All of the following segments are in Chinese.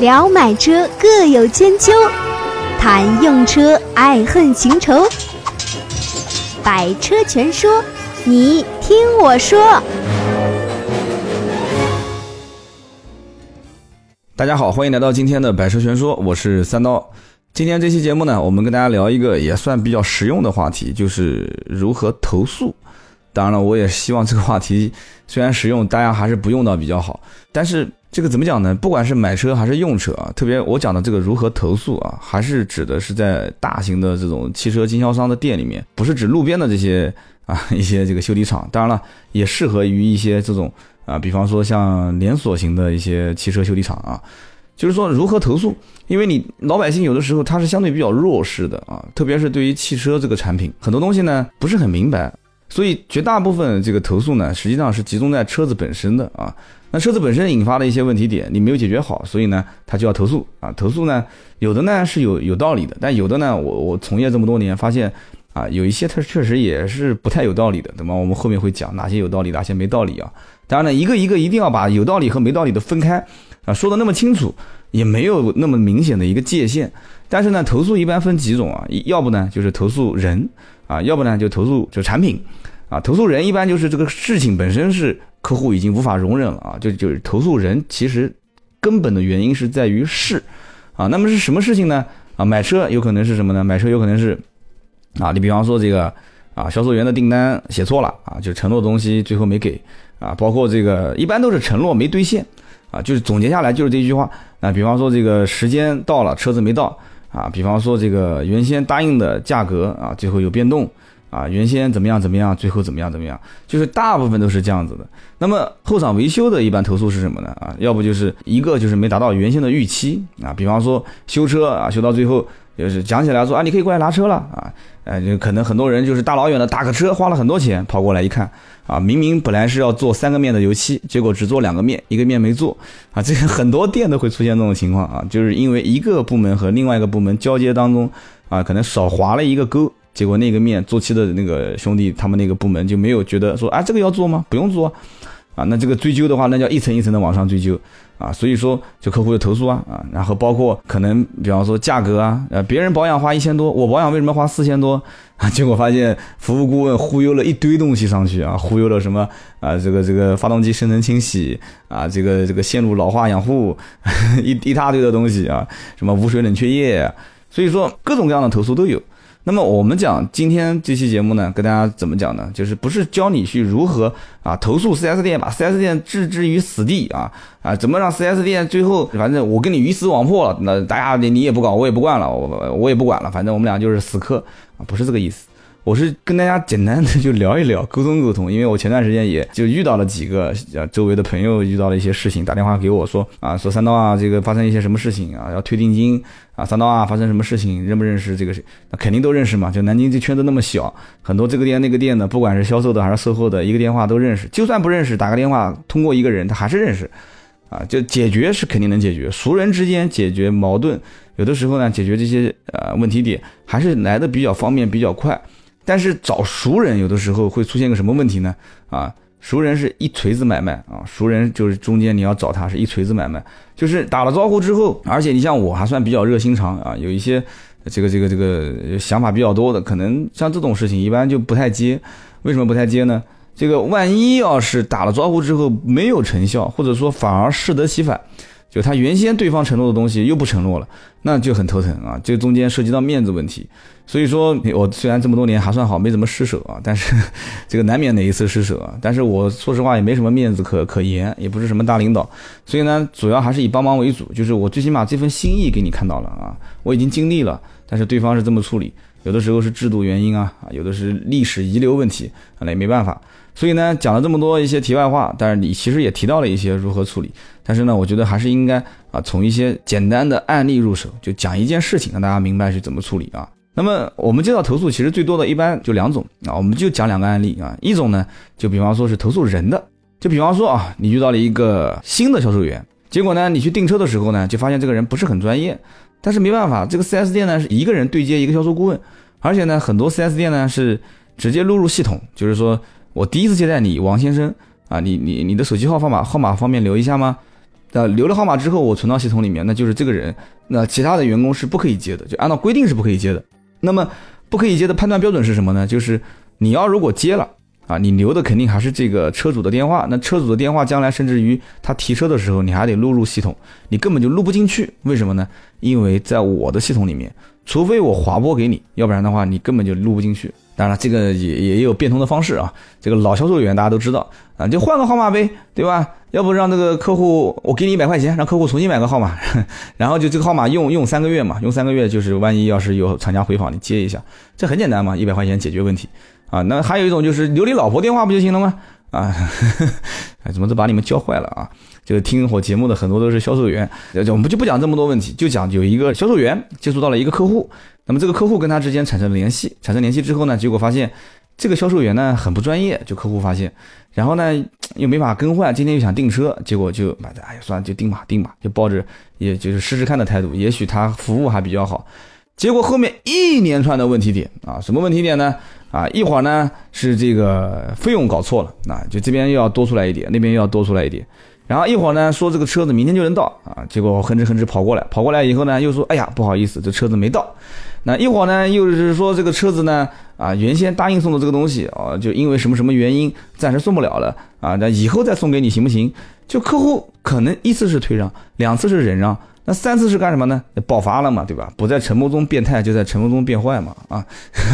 聊买车各有千秋，谈用车爱恨情仇。百车全说，你听我说。大家好，欢迎来到今天的百车全说，我是三刀。今天这期节目呢，我们跟大家聊一个也算比较实用的话题，就是如何投诉。当然了，我也希望这个话题 虽然实用，大家还是不用到比较好。但是这个怎么讲呢？不管是买车还是用车啊，特别我讲的这个如何投诉啊，还是指的是在大型的这种汽车经销商的店里面，不是指路边的这些 啊一些这个修理厂。当然了，也适合于一些这种啊，比方说像连锁型的一些汽车修理厂啊。就是说如何投诉，因为你老百姓有的时候他是相对比较弱势的啊，特别是对于汽车这个产品，很多东西呢不是很明白。所以绝大部分这个投诉呢，实际上是集中在车子本身的啊。那车子本身引发的一些问题点，你没有解决好，所以呢，他就要投诉啊。投诉呢，有的呢是有有道理的，但有的呢，我我从业这么多年发现啊，有一些它确实也是不太有道理的，对吗？我们后面会讲哪些有道理，哪些没道理啊。当然了，一个一个一定要把有道理和没道理的分开啊，说的那么清楚，也没有那么明显的一个界限。但是呢，投诉一般分几种啊，要不呢就是投诉人啊，要不呢就投诉就产品。啊，投诉人一般就是这个事情本身是客户已经无法容忍了啊，就就是投诉人其实根本的原因是在于事，啊，那么是什么事情呢？啊，买车有可能是什么呢？买车有可能是，啊，你比方说这个啊，销售员的订单写错了啊，就承诺的东西最后没给啊，包括这个一般都是承诺没兑现啊，就是总结下来就是这句话。那比方说这个时间到了车子没到啊，比方说这个原先答应的价格啊，最后有变动。啊，原先怎么样怎么样，最后怎么样怎么样，就是大部分都是这样子的。那么后场维修的一般投诉是什么呢？啊，要不就是一个就是没达到原先的预期啊，比方说修车啊，修到最后就是讲起来说啊，你可以过来拿车了啊，呃，就可能很多人就是大老远的打个车，花了很多钱跑过来一看啊，明明本来是要做三个面的油漆，结果只做两个面，一个面没做啊，这个很多店都会出现这种情况啊，就是因为一个部门和另外一个部门交接当中啊，可能少划了一个勾。结果那个面做漆的那个兄弟，他们那个部门就没有觉得说啊，这个要做吗？不用做，啊，那这个追究的话，那叫一层一层的往上追究，啊，所以说就客户的投诉啊，啊，然后包括可能比方说价格啊，呃，别人保养花一千多，我保养为什么花四千多？啊，结果发现服务顾问忽悠了一堆东西上去啊，忽悠了什么啊，这个这个发动机深层清洗啊，这个这个线路老化养护，一一大堆的东西啊，什么无水冷却液，所以说各种各样的投诉都有。那么我们讲今天这期节目呢，跟大家怎么讲呢？就是不是教你去如何啊投诉 4S 店，把 4S 店置之于死地啊啊，怎么让 4S 店最后反正我跟你鱼死网破了，那大家你也不搞，我也不惯了，我我也不管了，反正我们俩就是死磕啊，不是这个意思。我是跟大家简单的就聊一聊，沟通沟通，因为我前段时间也就遇到了几个呃周围的朋友遇到了一些事情，打电话给我说啊，说三刀啊，这个发生一些什么事情啊，要退定金啊，三刀啊，发生什么事情，认不认识这个谁？那肯定都认识嘛，就南京这圈子那么小，很多这个店那个店的，不管是销售的还是售后的，一个电话都认识，就算不认识，打个电话通过一个人，他还是认识，啊，就解决是肯定能解决，熟人之间解决矛盾，有的时候呢，解决这些呃问题点还是来的比较方便，比较快。但是找熟人有的时候会出现个什么问题呢？啊，熟人是一锤子买卖啊，熟人就是中间你要找他是一锤子买卖，就是打了招呼之后，而且你像我还算比较热心肠啊，有一些这个这个这个想法比较多的，可能像这种事情一般就不太接。为什么不太接呢？这个万一要是打了招呼之后没有成效，或者说反而适得其反。就他原先对方承诺的东西又不承诺了，那就很头疼啊！这中间涉及到面子问题，所以说我虽然这么多年还算好，没怎么失手啊，但是 这个难免哪一次失手啊。但是我说实话也没什么面子 可可言，也不是什么大领导，所以呢，主要还是以帮忙为主，就是我最起码这份心意给你看到了啊，我已经尽力了，但是对方是这么处理，有的时候是制度原因啊，啊，有的是历史遗留问题，那也没办法。所以呢，讲了这么多一些题外话，但是你其实也提到了一些如何处理。但是呢，我觉得还是应该啊，从一些简单的案例入手，就讲一件事情，让大家明白是怎么处理啊。那么我们接到投诉，其实最多的一般就两种啊，我们就讲两个案例啊。一种呢，就比方说是投诉人的，就比方说啊，你遇到了一个新的销售员，结果呢，你去订车的时候呢，就发现这个人不是很专业。但是没办法，这个 4S 店呢是一个人对接一个销售顾问，而且呢，很多 4S 店呢是直接录入系统，就是说。我第一次接待你，王先生啊，你你你的手机号号码号码方便留一下吗？那，留了号码之后我存到系统里面，那就是这个人，那其他的员工是不可以接的，就按照规定是不可以接的。那么不可以接的判断标准是什么呢？就是你要如果接了啊，你留的肯定还是这个车主的电话，那车主的电话将来甚至于他提车的时候你还得录入系统，你根本就录不进去。为什么呢？因为在我的系统里面，除非我划拨给你，要不然的话你根本就录不进去。当然，这个也也有变通的方式啊。这个老销售员大家都知道啊，就换个号码呗，对吧？要不让这个客户，我给你一百块钱，让客户重新买个号码，然后就这个号码用用三个月嘛，用三个月就是万一要是有厂家回访，你接一下，这很简单嘛，一百块钱解决问题啊。那还有一种就是留你老婆电话不就行了吗？啊，哎，怎么都把你们教坏了啊？就是听我节目的很多都是销售员，我们就不讲这么多问题，就讲有一个销售员接触到了一个客户。那么这个客户跟他之间产生了联系，产生联系之后呢，结果发现这个销售员呢很不专业，就客户发现，然后呢又没法更换，今天又想订车，结果就买的，哎呀，算了，就订吧，订吧，就抱着也就是试试看的态度，也许他服务还比较好。结果后面一连串的问题点啊，什么问题点呢？啊，一会儿呢是这个费用搞错了，啊，就这边又要多出来一点，那边又要多出来一点。然后一会儿呢，说这个车子明天就能到啊，结果哼哧哼哧跑过来，跑过来以后呢，又说，哎呀，不好意思，这车子没到。那一会儿呢，又是说这个车子呢，啊，原先答应送的这个东西，哦，就因为什么什么原因，暂时送不了了，啊，那以后再送给你行不行？就客户可能一次是退让，两次是忍让。那三次是干什么呢？爆发了嘛，对吧？不在沉默中变态，就在沉默中变坏嘛。啊，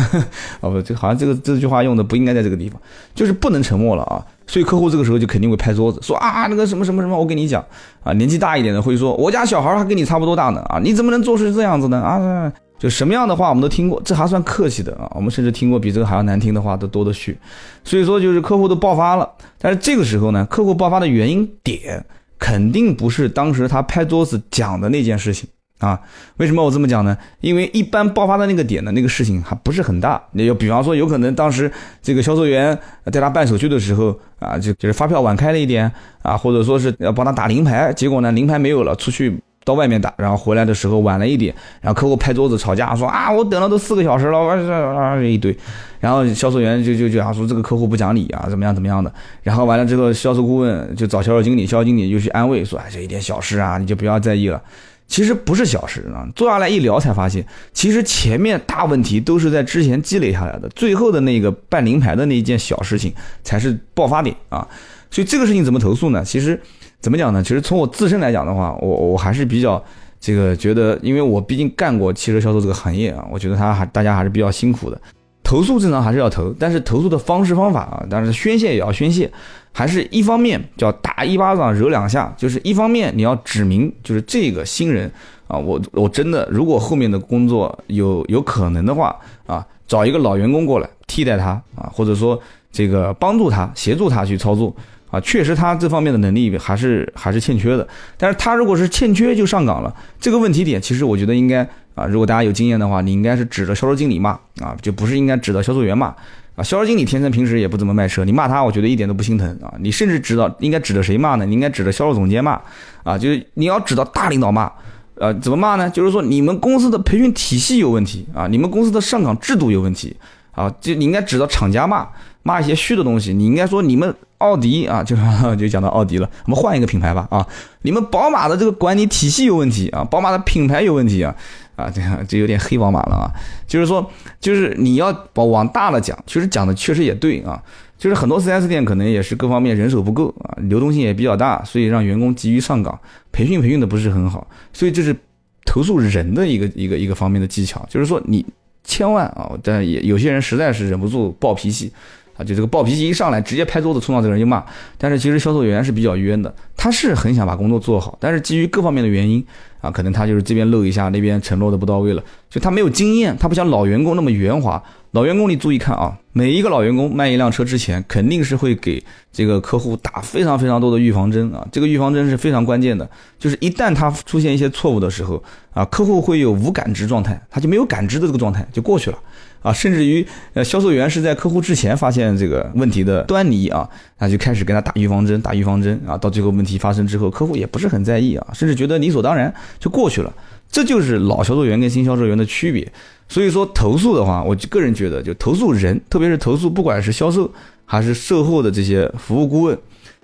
哦不，这好像这个这句话用的不应该在这个地方，就是不能沉默了啊。所以客户这个时候就肯定会拍桌子，说啊，那个什么什么什么，我跟你讲啊，年纪大一点的会说，我家小孩还跟你差不多大呢啊，你怎么能做事这样子呢啊？就什么样的话我们都听过，这还算客气的啊。我们甚至听过比这个还要难听的话都多的去。所以说就是客户都爆发了，但是这个时候呢，客户爆发的原因点。肯定不是当时他拍桌子讲的那件事情啊！为什么我这么讲呢？因为一般爆发的那个点的那个事情还不是很大。你就比方说，有可能当时这个销售员在他办手续的时候啊，就就是发票晚开了一点啊，或者说是要帮他打临牌，结果呢临牌没有了，出去。到外面打，然后回来的时候晚了一点，然后客户拍桌子吵架，说啊，我等了都四个小时了，啊一堆，然后销售员就就就啊说这个客户不讲理啊，怎么样怎么样的，然后完了之后，销售顾问就找销售经理，销售经理就去安慰说，哎，这一点小事啊，你就不要在意了。其实不是小事啊，坐下来一聊才发现，其实前面大问题都是在之前积累下来的，最后的那个办临牌的那一件小事情才是爆发点啊。所以这个事情怎么投诉呢？其实。怎么讲呢？其实从我自身来讲的话，我我还是比较这个觉得，因为我毕竟干过汽车销售这个行业啊，我觉得他还大家还是比较辛苦的。投诉正常还是要投，但是投诉的方式方法啊，但是宣泄也要宣泄，还是一方面叫打一巴掌揉两下，就是一方面你要指明，就是这个新人啊，我我真的如果后面的工作有有可能的话啊，找一个老员工过来替代他啊，或者说这个帮助他协助他去操作。啊，确实他这方面的能力还是还是欠缺的。但是他如果是欠缺就上岗了，这个问题点其实我觉得应该啊，如果大家有经验的话，你应该是指着销售经理骂啊，就不是应该指着销售员骂啊。销售经理天生平时也不怎么卖车，你骂他，我觉得一点都不心疼啊。你甚至知道应该指着谁骂呢？你应该指着销售总监骂啊，就是你要指到大领导骂，呃，怎么骂呢？就是说你们公司的培训体系有问题啊，你们公司的上岗制度有问题啊，就你应该指到厂家骂。骂一些虚的东西，你应该说你们奥迪啊，就 就讲到奥迪了。我们换一个品牌吧啊，你们宝马的这个管理体系有问题啊，宝马的品牌有问题啊啊，这样就有点黑宝马了啊。就是说，就是你要往往大了讲，其实讲的确实也对啊。就是很多 4S 店可能也是各方面人手不够啊，流动性也比较大，所以让员工急于上岗，培训培训的不是很好，所以这是投诉人的一个一个一个方面的技巧。就是说你千万啊，但也有些人实在是忍不住暴脾气。啊，就这个暴脾气一上来，直接拍桌子冲到这个人就骂。但是其实销售员是比较冤的，他是很想把工作做好，但是基于各方面的原因啊，可能他就是这边漏一下，那边承诺的不到位了，就他没有经验，他不像老员工那么圆滑。老员工你注意看啊，每一个老员工卖一辆车之前，肯定是会给这个客户打非常非常多的预防针啊，这个预防针是非常关键的，就是一旦他出现一些错误的时候啊，客户会有无感知状态，他就没有感知的这个状态就过去了。啊，甚至于，呃，销售员是在客户之前发现这个问题的端倪啊，那就开始给他打预防针，打预防针啊，到最后问题发生之后，客户也不是很在意啊，甚至觉得理所当然就过去了。这就是老销售员跟新销售员的区别。所以说，投诉的话，我个人觉得，就投诉人，特别是投诉不管是销售还是售后的这些服务顾问，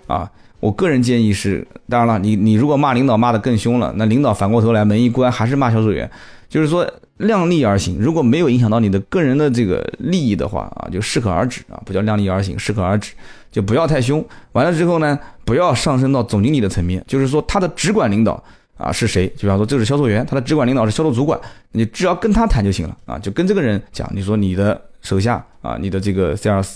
啊，我个人建议是，当然了，你你如果骂领导骂得更凶了，那领导反过头来门一关还是骂销售员，就是说量力而行。如果没有影响到你的个人的这个利益的话啊，就适可而止啊，不叫量力而行，适可而止，就不要太凶。完了之后呢，不要上升到总经理的层面，就是说他的直管领导啊是谁？就比方说这是销售员，他的直管领导是销售主管，你只要跟他谈就行了啊，就跟这个人讲，你说你的手下啊，你的这个 sales。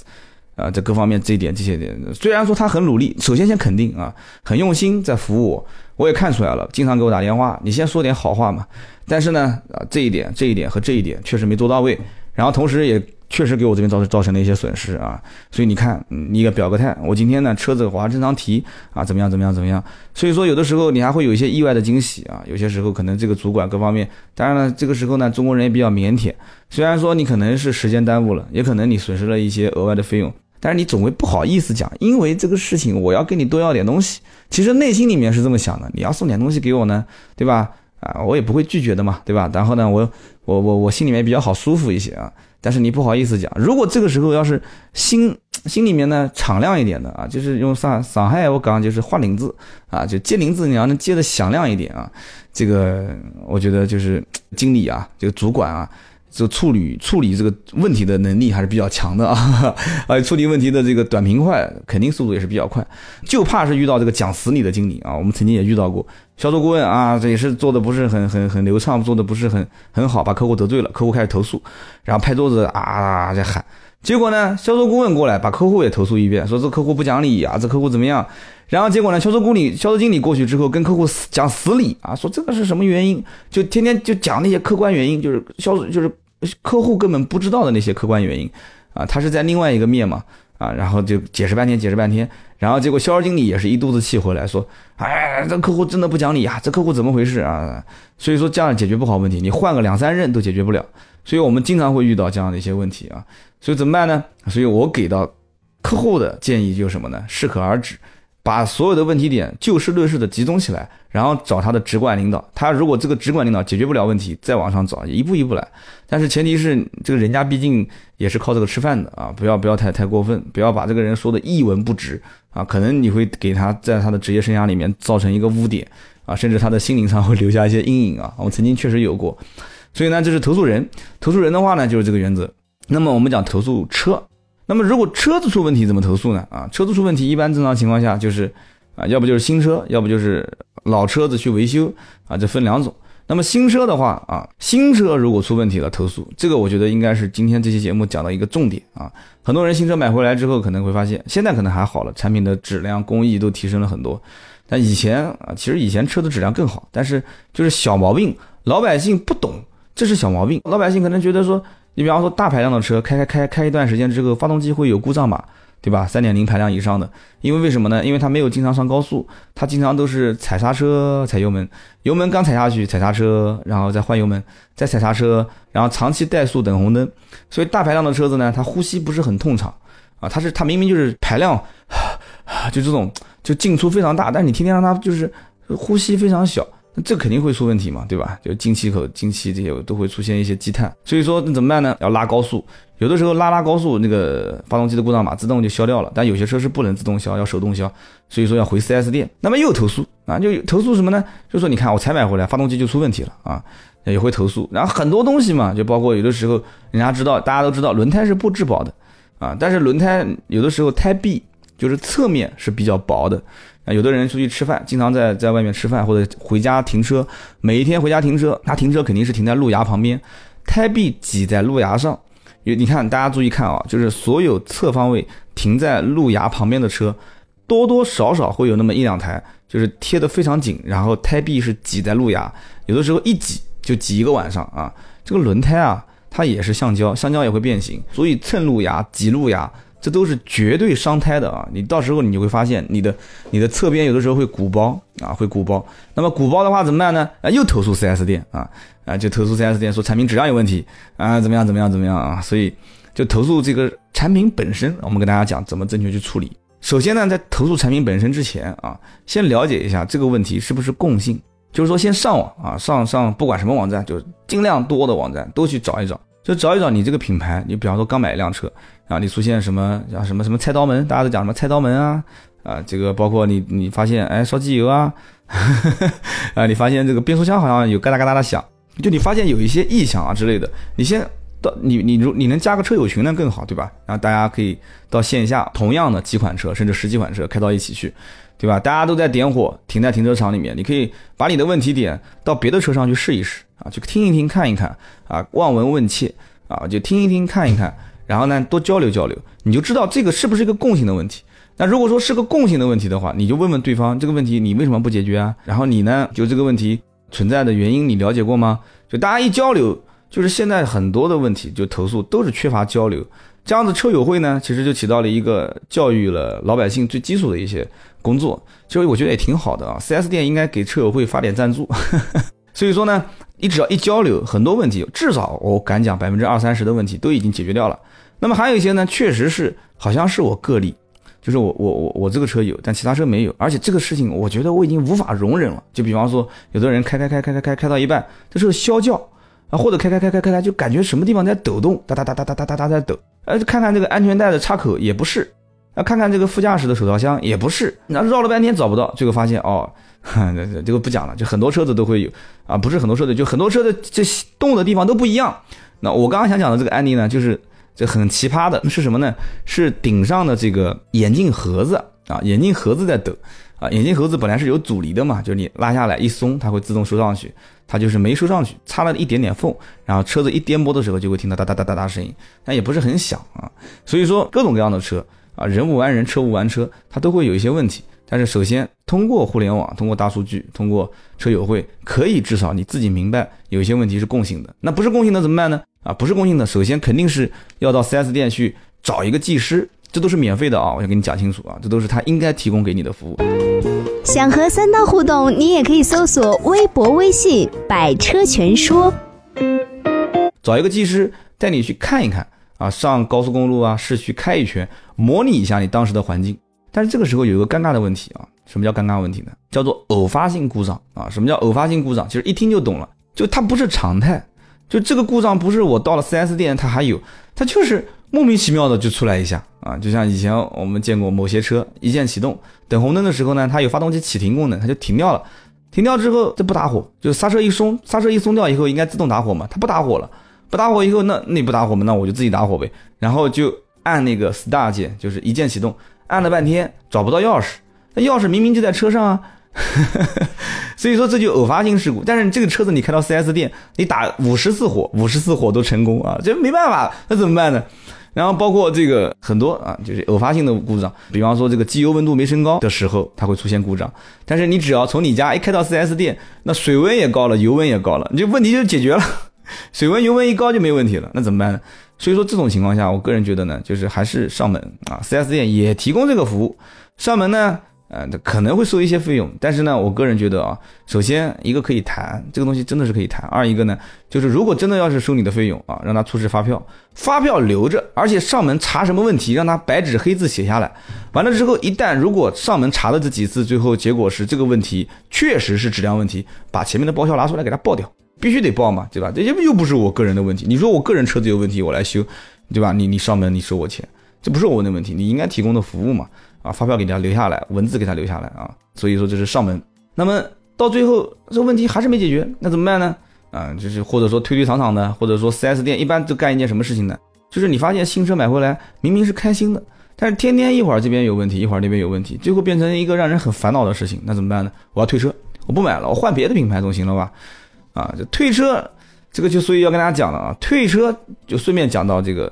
啊，在各方面这一点这些点，虽然说他很努力，首先先肯定啊，很用心在服务我，我也看出来了，经常给我打电话，你先说点好话嘛。但是呢，啊这一点这一点和这一点确实没做到位，然后同时也确实给我这边造成造成了一些损失啊。所以你看，你个表个态，我今天呢车子我还正常提啊，怎么样怎么样怎么样。所以说有的时候你还会有一些意外的惊喜啊，有些时候可能这个主管各方面，当然了这个时候呢中国人也比较腼腆，虽然说你可能是时间耽误了，也可能你损失了一些额外的费用。但是你总会不好意思讲，因为这个事情我要跟你多要点东西。其实内心里面是这么想的，你要送点东西给我呢，对吧？啊，我也不会拒绝的嘛，对吧？然后呢，我我我我心里面比较好舒服一些啊。但是你不好意思讲，如果这个时候要是心心里面呢敞亮一点的啊，就是用上上海我讲就是花领子啊，就接领子你要能接的响亮一点啊，这个我觉得就是经理啊，这个主管啊。这处理处理这个问题的能力还是比较强的啊，啊 处理问题的这个短平快，肯定速度也是比较快。就怕是遇到这个讲死你的经理啊，我们曾经也遇到过销售顾问啊，这也是做的不是很很很流畅，做的不是很很好，把客户得罪了，客户开始投诉，然后拍桌子啊在喊，结果呢，销售顾问过来把客户也投诉一遍，说这客户不讲理啊，这客户怎么样？然后结果呢，销售顾理销售经理过去之后跟客户讲死理啊，说这个是什么原因？就天天就讲那些客观原因，就是销售就是。客户根本不知道的那些客观原因，啊，他是在另外一个面嘛，啊，然后就解释半天，解释半天，然后结果销售经理也是一肚子气回来，说，哎，这客户真的不讲理啊，这客户怎么回事啊？所以说这样解决不好问题，你换个两三任都解决不了，所以我们经常会遇到这样的一些问题啊，所以怎么办呢？所以我给到客户的建议就是什么呢？适可而止。把所有的问题点就事论事的集中起来，然后找他的直管领导。他如果这个直管领导解决不了问题，再往上找，一步一步来。但是前提是这个人家毕竟也是靠这个吃饭的啊，不要不要太太过分，不要把这个人说的一文不值啊，可能你会给他在他的职业生涯里面造成一个污点啊，甚至他的心灵上会留下一些阴影啊。我曾经确实有过，所以呢，这是投诉人。投诉人的话呢，就是这个原则。那么我们讲投诉车。那么如果车子出问题怎么投诉呢？啊，车子出问题一般正常情况下就是，啊，要不就是新车，要不就是老车子去维修，啊，这分两种。那么新车的话，啊，新车如果出问题了投诉，这个我觉得应该是今天这期节目讲的一个重点啊。很多人新车买回来之后可能会发现，现在可能还好了，产品的质量工艺都提升了很多。但以前啊，其实以前车的质量更好，但是就是小毛病，老百姓不懂，这是小毛病，老百姓可能觉得说。你比方说大排量的车开开开开一段时间之后，发动机会有故障码，对吧？三点零排量以上的，因为为什么呢？因为它没有经常上高速，它经常都是踩刹车、踩油门，油门刚踩下去踩刹车，然后再换油门，再踩刹车，然后长期怠速等红灯，所以大排量的车子呢，它呼吸不是很通畅啊，它是它明明就是排量，就这种就进出非常大，但是你天天让它就是呼吸非常小。这肯定会出问题嘛，对吧？就进气口、进气这些都会出现一些积碳，所以说那怎么办呢？要拉高速，有的时候拉拉高速，那个发动机的故障码自动就消掉了。但有些车是不能自动消，要手动消，所以说要回 4S 店。那么又投诉啊，就投诉什么呢？就说你看我才买回来，发动机就出问题了啊，也会投诉。然后很多东西嘛，就包括有的时候人家知道，大家都知道轮胎是不质保的啊，但是轮胎有的时候胎壁就是侧面是比较薄的。啊，有的人出去吃饭，经常在在外面吃饭，或者回家停车，每一天回家停车，他停车肯定是停在路牙旁边，胎壁挤在路牙上。有你看，大家注意看啊，就是所有侧方位停在路牙旁边的车，多多少少会有那么一两台，就是贴得非常紧，然后胎壁是挤在路牙，有的时候一挤就挤一个晚上啊。这个轮胎啊，它也是橡胶，橡胶也会变形，所以蹭路牙、挤路牙。这都是绝对伤胎的啊！你到时候你就会发现，你的你的侧边有的时候会鼓包啊，会鼓包。那么鼓包的话怎么办呢？啊，又投诉 4S 店啊啊，就投诉 4S 店说产品质量有问题啊，怎么样怎么样怎么样啊？所以就投诉这个产品本身。我们跟大家讲怎么正确去处理。首先呢，在投诉产品本身之前啊，先了解一下这个问题是不是共性，就是说先上网啊，上上不管什么网站，就尽量多的网站都去找一找。就找一找你这个品牌，你比方说刚买一辆车，啊，你出现什么像什么什么菜刀门，大家都讲什么菜刀门啊，啊，这个包括你你发现哎烧机油啊，啊，你发现这个变速箱好像有嘎哒嘎哒的响，就你发现有一些异响啊之类的，你先到你你如你能加个车友群那更好，对吧？然后大家可以到线下同样的几款车，甚至十几款车开到一起去。对吧？大家都在点火，停在停车场里面，你可以把你的问题点到别的车上去试一试啊，去听一听，看一看啊，望闻问切啊，就听一听，看一看，然后呢，多交流交流，你就知道这个是不是一个共性的问题。那如果说是个共性的问题的话，你就问问对方这个问题你为什么不解决啊？然后你呢，就这个问题存在的原因你了解过吗？就大家一交流，就是现在很多的问题就投诉都是缺乏交流。这样子车友会呢，其实就起到了一个教育了老百姓最基础的一些工作，其实我觉得也挺好的啊。4S 店应该给车友会发点赞助，所以说呢，你只要一交流，很多问题至少我敢讲百分之二三十的问题都已经解决掉了。那么还有一些呢，确实是好像是我个例，就是我我我我这个车有，但其他车没有，而且这个事情我觉得我已经无法容忍了。就比方说，有的人开开开开开开开到一半，这是啸叫啊，或者开开开开开开就感觉什么地方在抖动，哒哒哒哒哒哒哒哒在抖。呃，看看这个安全带的插口也不是，啊，看看这个副驾驶的手套箱也不是，那绕了半天找不到，最后发现哦，这个不讲了，就很多车子都会有啊，不是很多车子，就很多车的这动的地方都不一样。那我刚刚想讲的这个案例呢，就是这很奇葩的是什么呢？是顶上的这个眼镜盒子啊，眼镜盒子在抖啊，眼镜盒子本来是有阻力的嘛，就是你拉下来一松，它会自动收上去。它就是没收上去，插了一点点缝，然后车子一颠簸的时候就会听到哒哒哒哒哒声音，但也不是很响啊。所以说各种各样的车啊，人无完人，车无完车，它都会有一些问题。但是首先通过互联网，通过大数据，通过车友会，可以至少你自己明白有些问题是共性的。那不是共性的怎么办呢？啊，不是共性的，首先肯定是要到 4S 店去找一个技师。这都是免费的啊！我要跟你讲清楚啊，这都是他应该提供给你的服务。想和三刀互动，你也可以搜索微博、微信“百车全说”，找一个技师带你去看一看啊，上高速公路啊、市区开一圈，模拟一下你当时的环境。但是这个时候有一个尴尬的问题啊，什么叫尴尬问题呢？叫做偶发性故障啊！什么叫偶发性故障？其实一听就懂了，就它不是常态，就这个故障不是我到了 4S 店它还有，它就是莫名其妙的就出来一下。啊，就像以前我们见过某些车一键启动，等红灯的时候呢，它有发动机启停功能，它就停掉了。停掉之后，这不打火，就刹车一松，刹车一松掉以后应该自动打火嘛，它不打火了。不打火以后，那那不打火嘛，那我就自己打火呗。然后就按那个 start 键，就是一键启动，按了半天找不到钥匙，那钥匙明明就在车上啊。所以说这就偶发性事故。但是这个车子你开到 4S 店，你打五十次火，五十次火都成功啊，这没办法，那怎么办呢？然后包括这个很多啊，就是偶发性的故障，比方说这个机油温度没升高的时候，它会出现故障。但是你只要从你家一开到 4S 店，那水温也高了，油温也高了，你就问题就解决了。水温油温一高就没问题了，那怎么办呢？所以说这种情况下，我个人觉得呢，就是还是上门啊，4S 店也提供这个服务，上门呢。呃，可能会收一些费用，但是呢，我个人觉得啊，首先一个可以谈这个东西真的是可以谈，二一个呢，就是如果真的要是收你的费用啊，让他出示发票，发票留着，而且上门查什么问题，让他白纸黑字写下来，完了之后，一旦如果上门查了这几次，最后结果是这个问题确实是质量问题，把前面的报销拿出来给他报掉，必须得报嘛，对吧？这又又不是我个人的问题，你说我个人车子有问题，我来修，对吧？你你上门你收我钱，这不是我的问题，你应该提供的服务嘛。啊，发票给他留下来，文字给他留下来啊，所以说这是上门。那么到最后这个问题还是没解决，那怎么办呢？啊，就是或者说推推搡搡的，或者说 4S 店一般都干一件什么事情呢？就是你发现新车买回来明明是开心的，但是天天一会儿这边有问题，一会儿那边有问题，最后变成一个让人很烦恼的事情。那怎么办呢？我要退车，我不买了，我换别的品牌总行了吧？啊，就退车，这个就所以要跟大家讲了啊，退车就顺便讲到这个。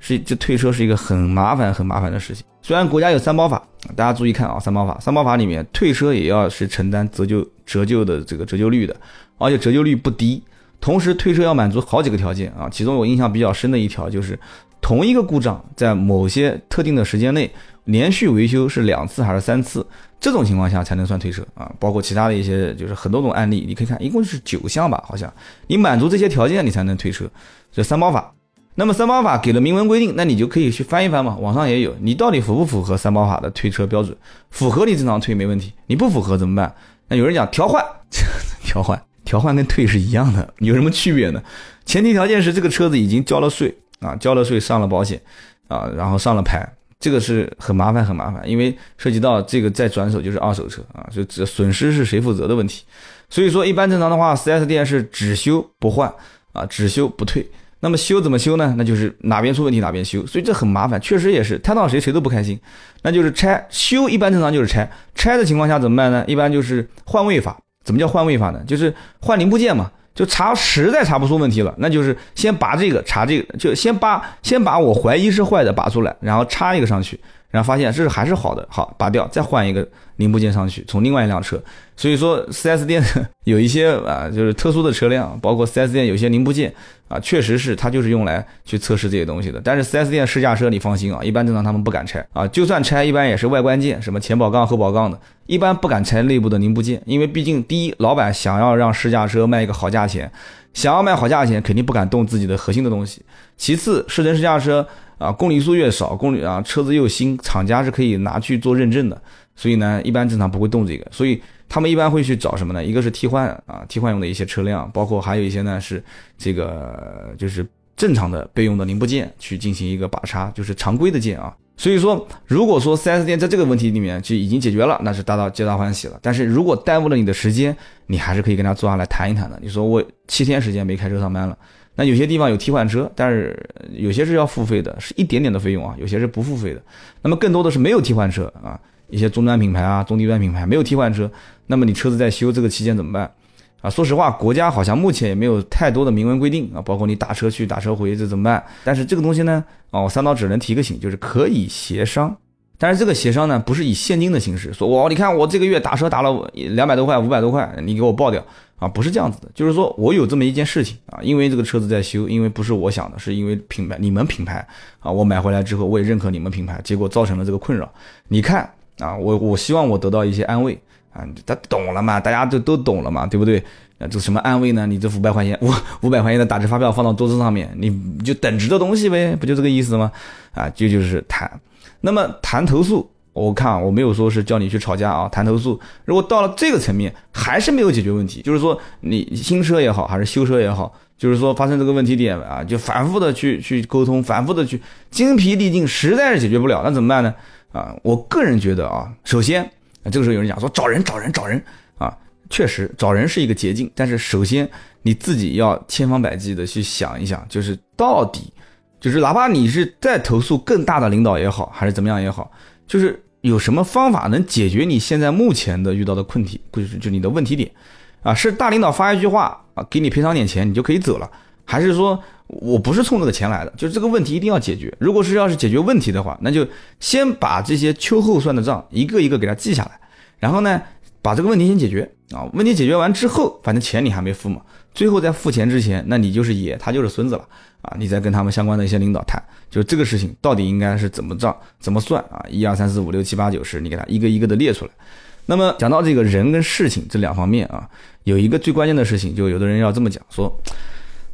是，这退车是一个很麻烦、很麻烦的事情。虽然国家有三包法，大家注意看啊，三包法，三包法里面退车也要是承担折旧、折旧的这个折旧率的，而且折旧率不低。同时，退车要满足好几个条件啊，其中我印象比较深的一条就是，同一个故障在某些特定的时间内连续维修是两次还是三次，这种情况下才能算退车啊。包括其他的一些，就是很多种案例，你可以看，一共是九项吧，好像你满足这些条件，你才能退车。这三包法。那么三包法给了明文规定，那你就可以去翻一翻嘛，网上也有。你到底符不符合三包法的退车标准？符合你正常退没问题，你不符合怎么办？那有人讲调换，调换，调换跟退是一样的，有什么区别呢？前提条件是这个车子已经交了税啊，交了税上了保险啊，然后上了牌，这个是很麻烦很麻烦，因为涉及到这个再转手就是二手车啊，就这损失是谁负责的问题。所以说一般正常的话，4S 店是只修不换啊，只修不退。那么修怎么修呢？那就是哪边出问题哪边修，所以这很麻烦，确实也是摊到谁谁都不开心。那就是拆修，一般正常就是拆。拆的情况下怎么办呢？一般就是换位法。怎么叫换位法呢？就是换零部件嘛。就查实在查不出问题了，那就是先拔这个，查这个，就先拔，先把我怀疑是坏的拔出来，然后插一个上去。然后发现这是还是好的，好拔掉，再换一个零部件上去，从另外一辆车。所以说，4S 店 有一些啊，就是特殊的车辆，包括 4S 店有些零部件啊，确实是它就是用来去测试这些东西的。但是 4S 店试驾车你放心啊，一般正常他们不敢拆啊，就算拆，一般也是外观件，什么前保杠、后保杠的，一般不敢拆内部的零部件，因为毕竟第一，老板想要让试驾车卖一个好价钱，想要卖好价钱，肯定不敢动自己的核心的东西。其次，试乘试驾车。啊，公里数越少，公里啊车子又新，厂家是可以拿去做认证的，所以呢，一般正常不会动这个，所以他们一般会去找什么呢？一个是替换啊，替换用的一些车辆，包括还有一些呢是这个就是正常的备用的零部件去进行一个把插，就是常规的件啊。所以说，如果说 4S 店在这个问题里面就已经解决了，那是大到皆大欢喜了。但是如果耽误了你的时间，你还是可以跟他坐下来谈一谈的。你说我七天时间没开车上班了。那有些地方有替换车，但是有些是要付费的，是一点点的费用啊，有些是不付费的。那么更多的是没有替换车啊，一些中端品牌啊、中低端品牌没有替换车，那么你车子在修这个期间怎么办啊？说实话，国家好像目前也没有太多的明文规定啊，包括你打车去、打车回这怎么办？但是这个东西呢，哦，三刀只能提个醒，就是可以协商。但是这个协商呢，不是以现金的形式说，我你看我这个月打车打了两百多块、五百多块，你给我报掉。啊，不是这样子的，就是说我有这么一件事情啊，因为这个车子在修，因为不是我想的，是因为品牌你们品牌啊，我买回来之后我也认可你们品牌，结果造成了这个困扰。你看啊，我我希望我得到一些安慰啊，他懂了嘛？大家都都懂了嘛？对不对？啊，这什么安慰呢？你这五百块钱五 五百块钱的打折发票放到桌子上面，你就等值的东西呗，不就这个意思吗？啊，这就是谈。那么谈投诉。我看啊我没有说是叫你去吵架啊，谈投诉。如果到了这个层面还是没有解决问题，就是说你新车也好，还是修车也好，就是说发生这个问题点啊，就反复的去去沟通，反复的去精疲力尽，实在是解决不了，那怎么办呢？啊，我个人觉得啊，首先，这个时候有人讲说找人找人找人啊，确实找人是一个捷径，但是首先你自己要千方百计的去想一想，就是到底就是哪怕你是再投诉更大的领导也好，还是怎么样也好，就是。有什么方法能解决你现在目前的遇到的困题，就是就你的问题点，啊，是大领导发一句话啊，给你赔偿点钱，你就可以走了，还是说我不是冲这个钱来的，就是这个问题一定要解决。如果是要是解决问题的话，那就先把这些秋后算的账一个一个给他记下来，然后呢，把这个问题先解决啊，问题解决完之后，反正钱你还没付嘛，最后在付钱之前，那你就是爷，他就是孙子了。啊，你再跟他们相关的一些领导谈，就这个事情到底应该是怎么账、怎么算啊？一二三四五六七八九十，你给他一个一个的列出来。那么讲到这个人跟事情这两方面啊，有一个最关键的事情，就有的人要这么讲说，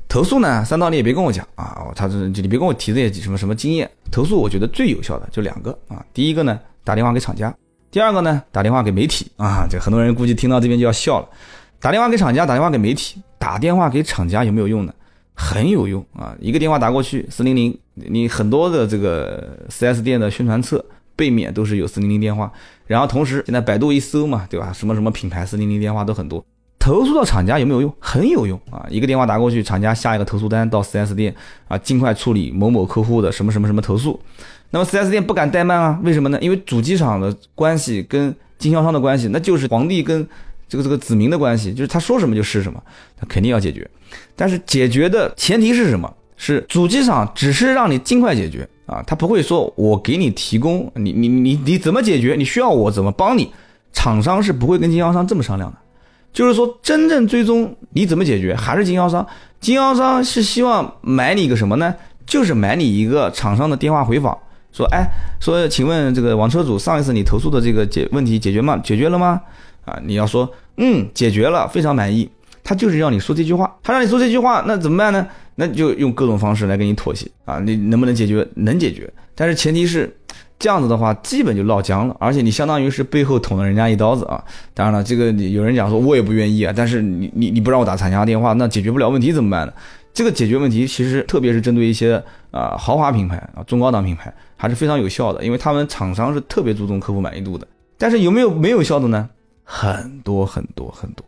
投诉呢，三刀你也别跟我讲啊，他这你别跟我提这些什么什么经验。投诉我觉得最有效的就两个啊，第一个呢打电话给厂家，第二个呢打电话给媒体啊。这很多人估计听到这边就要笑了，打电话给厂家，打电话给媒体，打电话给厂家有没有用呢？很有用啊！一个电话打过去，四零零，你很多的这个四 S 店的宣传册背面都是有四零零电话，然后同时现在百度一搜嘛，对吧？什么什么品牌四零零电话都很多。投诉到厂家有没有用？很有用啊！一个电话打过去，厂家下一个投诉单到四 S 店啊，尽快处理某某客户的什么什么什么投诉。那么四 S 店不敢怠慢啊？为什么呢？因为主机厂的关系跟经销商的关系，那就是皇帝跟。这个这个子民的关系，就是他说什么就是什么，他肯定要解决。但是解决的前提是什么？是主机厂只是让你尽快解决啊，他不会说我给你提供，你你你你怎么解决？你需要我怎么帮你？厂商是不会跟经销商这么商量的。就是说，真正最终你怎么解决，还是经销商。经销商是希望买你一个什么呢？就是买你一个厂商的电话回访，说，哎，说，请问这个网车主，上一次你投诉的这个解问题解决吗？解决了吗？啊，你要说，嗯，解决了，非常满意。他就是要你说这句话，他让你说这句话，那怎么办呢？那就用各种方式来跟你妥协啊。你能不能解决？能解决，但是前提是这样子的话，基本就落浆了，而且你相当于是背后捅了人家一刀子啊。当然了，这个有人讲说，我也不愿意啊，但是你你你不让我打厂家电话，那解决不了问题怎么办呢？这个解决问题，其实特别是针对一些啊豪华品牌啊中高档品牌，还是非常有效的，因为他们厂商是特别注重客户满意度的。但是有没有没有效的呢？很多很多很多。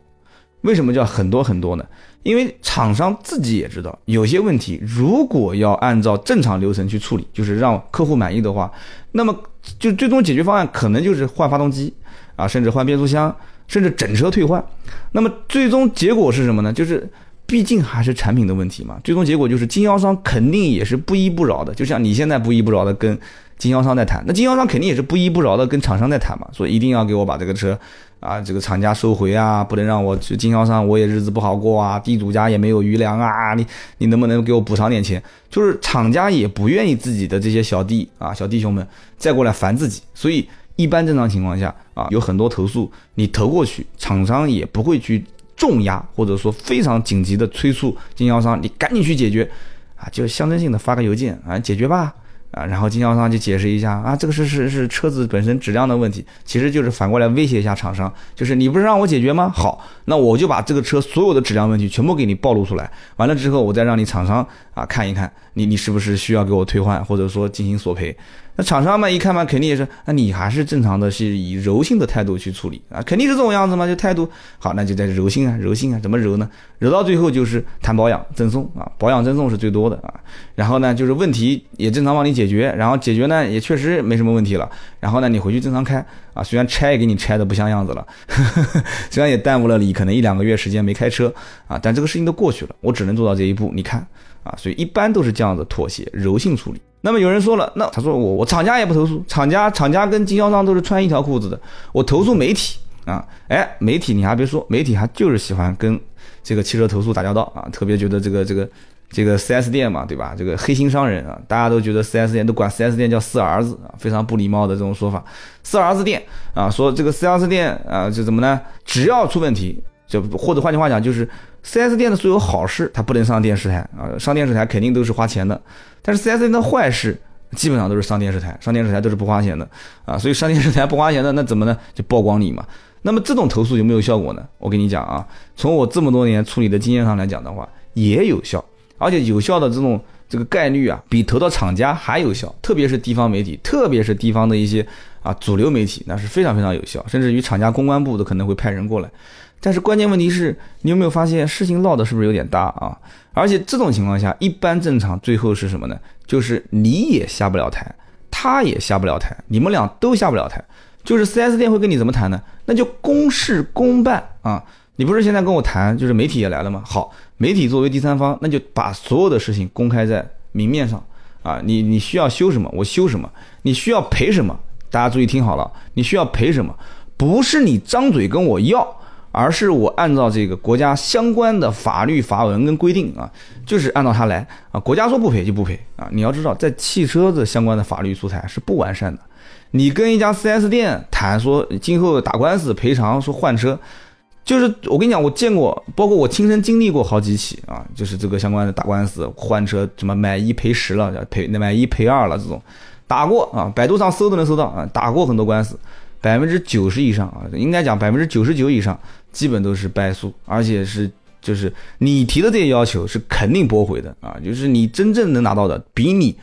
为什么叫很多很多呢？因为厂商自己也知道，有些问题如果要按照正常流程去处理，就是让客户满意的话，那么就最终解决方案可能就是换发动机啊，甚至换变速箱，甚至整车退换。那么最终结果是什么呢？就是毕竟还是产品的问题嘛。最终结果就是经销商肯定也是不依不饶的，就像你现在不依不饶的跟经销商在谈，那经销商肯定也是不依不饶的跟厂商在谈嘛，所以一定要给我把这个车。啊，这个厂家收回啊，不能让我去经销商，我也日子不好过啊，地主家也没有余粮啊，你你能不能给我补偿点钱？就是厂家也不愿意自己的这些小弟啊、小弟兄们再过来烦自己，所以一般正常情况下啊，有很多投诉你投过去，厂商也不会去重压，或者说非常紧急的催促经销商，你赶紧去解决，啊，就象征性的发个邮件啊，解决吧。啊，然后经销商就解释一下啊，这个是是是车子本身质量的问题，其实就是反过来威胁一下厂商，就是你不是让我解决吗？好，那我就把这个车所有的质量问题全部给你暴露出来，完了之后我再让你厂商啊看一看，你你是不是需要给我退换或者说进行索赔。那厂商嘛一看嘛，肯定也是，那你还是正常的，是以柔性的态度去处理啊，肯定是这种样子嘛，就态度好，那就在柔性啊，柔性啊，怎么柔呢？柔到最后就是谈保养赠送啊，保养赠送是最多的啊。然后呢，就是问题也正常帮你解决，然后解决呢也确实没什么问题了。然后呢，你回去正常开啊，虽然拆也给你拆的不像样子了，虽然也耽误了你可能一两个月时间没开车啊，但这个事情都过去了，我只能做到这一步。你看啊，所以一般都是这样子妥协，柔性处理。那么有人说了，那他说我我厂家也不投诉，厂家厂家跟经销商都是穿一条裤子的，我投诉媒体啊，哎，媒体你还别说，媒体还就是喜欢跟这个汽车投诉打交道啊，特别觉得这个这个这个 4S 店嘛，对吧？这个黑心商人啊，大家都觉得 4S 店都管 4S 店叫四儿子啊，非常不礼貌的这种说法，四儿子店啊，说这个 4S 店啊，就怎么呢？只要出问题，就或者换句话讲就是。4S 店的所有好事，它不能上电视台啊！上电视台肯定都是花钱的。但是 4S 店的坏事，基本上都是上电视台，上电视台都是不花钱的啊！所以上电视台不花钱的，那怎么呢？就曝光你嘛。那么这种投诉有没有效果呢？我跟你讲啊，从我这么多年处理的经验上来讲的话，也有效，而且有效的这种这个概率啊，比投到厂家还有效。特别是地方媒体，特别是地方的一些啊主流媒体，那是非常非常有效，甚至于厂家公关部都可能会派人过来。但是关键问题是你有没有发现事情闹的是不是有点大啊？而且这种情况下，一般正常最后是什么呢？就是你也下不了台，他也下不了台，你们俩都下不了台。就是 4S 店会跟你怎么谈呢？那就公事公办啊！你不是现在跟我谈，就是媒体也来了吗？好，媒体作为第三方，那就把所有的事情公开在明面上啊！你你需要修什么，我修什么；你需要赔什么，大家注意听好了，你需要赔什么，不是你张嘴跟我要。而是我按照这个国家相关的法律法文跟规定啊，就是按照它来啊。国家说不赔就不赔啊。你要知道，在汽车的相关的法律素材是不完善的。你跟一家 4S 店谈说今后打官司赔偿说换车，就是我跟你讲，我见过，包括我亲身经历过好几起啊，就是这个相关的打官司换车，什么买一赔十了，赔买一赔二了这种，打过啊，百度上搜都能搜到啊，打过很多官司。百分之九十以上啊，应该讲百分之九十九以上，基本都是败诉，而且是就是你提的这些要求是肯定驳回的啊，就是你真正能拿到的，比你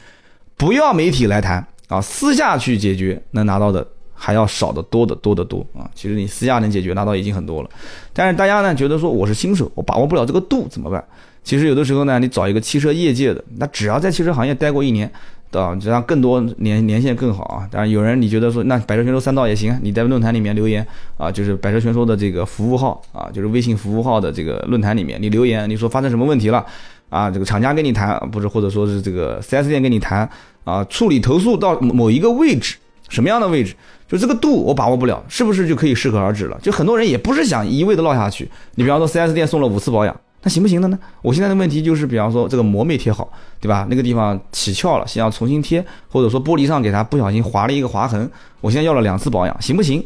不要媒体来谈啊，私下去解决能拿到的还要少得多的多得多啊。其实你私下能解决拿到已经很多了，但是大家呢觉得说我是新手，我把握不了这个度怎么办？其实有的时候呢，你找一个汽车业界的，那只要在汽车行业待过一年。啊，这样更多年年限更好啊！当然有人你觉得说那百车全说三道也行，你在论坛里面留言啊，就是百车全说的这个服务号啊，就是微信服务号的这个论坛里面，你留言，你说发生什么问题了啊？这个厂家跟你谈，不是或者说是这个 4S 店跟你谈啊，处理投诉到某一个位置，什么样的位置，就这个度我把握不了，是不是就可以适可而止了？就很多人也不是想一味的落下去，你比方说 4S 店送了五次保养。那行不行的呢？我现在的问题就是，比方说这个膜没贴好，对吧？那个地方起翘了，想要重新贴，或者说玻璃上给它不小心划了一个划痕，我现在要了两次保养，行不行？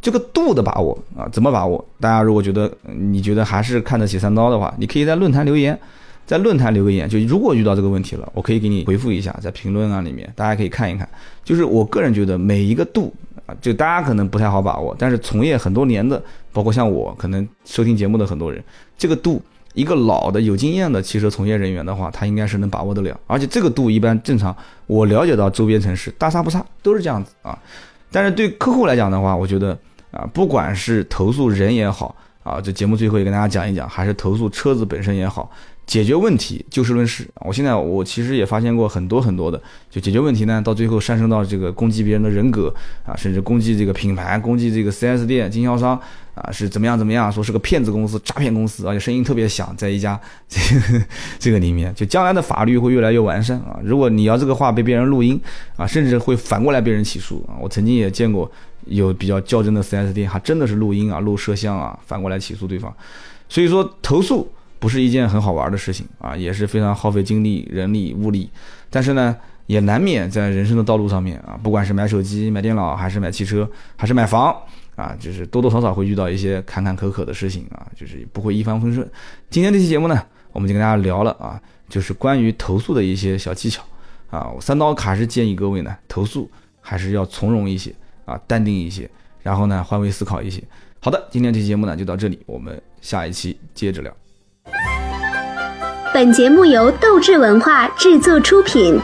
这个度的把握啊，怎么把握？大家如果觉得你觉得还是看得起三刀的话，你可以在论坛留言在论坛留个言，就如果遇到这个问题了，我可以给你回复一下，在评论啊里面，大家可以看一看。就是我个人觉得每一个度啊，就大家可能不太好把握，但是从业很多年的，包括像我，可能收听节目的很多人，这个度，一个老的有经验的汽车从业人员的话，他应该是能把握得了。而且这个度一般正常，我了解到周边城市大差不差，都是这样子啊。但是对客户来讲的话，我觉得啊，不管是投诉人也好啊，这节目最后也跟大家讲一讲，还是投诉车子本身也好。解决问题就事论事我现在我其实也发现过很多很多的，就解决问题呢，到最后上升到这个攻击别人的人格啊，甚至攻击这个品牌，攻击这个 4S 店经销商啊，是怎么样怎么样，说是个骗子公司、诈骗公司，而且声音特别响，在一家这 个这个里面，就将来的法律会越来越完善啊。如果你要这个话被别人录音啊，甚至会反过来被人起诉啊。我曾经也见过有比较较真的 4S 店，还真的是录音啊、录摄像啊，反过来起诉对方。所以说投诉。不是一件很好玩的事情啊，也是非常耗费精力、人力、物力。但是呢，也难免在人生的道路上面啊，不管是买手机、买电脑，还是买汽车，还是买房啊，就是多多少少会遇到一些坎坎坷坷的事情啊，就是不会一帆风顺。今天这期节目呢，我们就跟大家聊了啊，就是关于投诉的一些小技巧啊。三刀卡是建议各位呢，投诉还是要从容一些啊，淡定一些，然后呢，换位思考一些。好的，今天这期节目呢就到这里，我们下一期接着聊。本节目由斗志文化制作出品。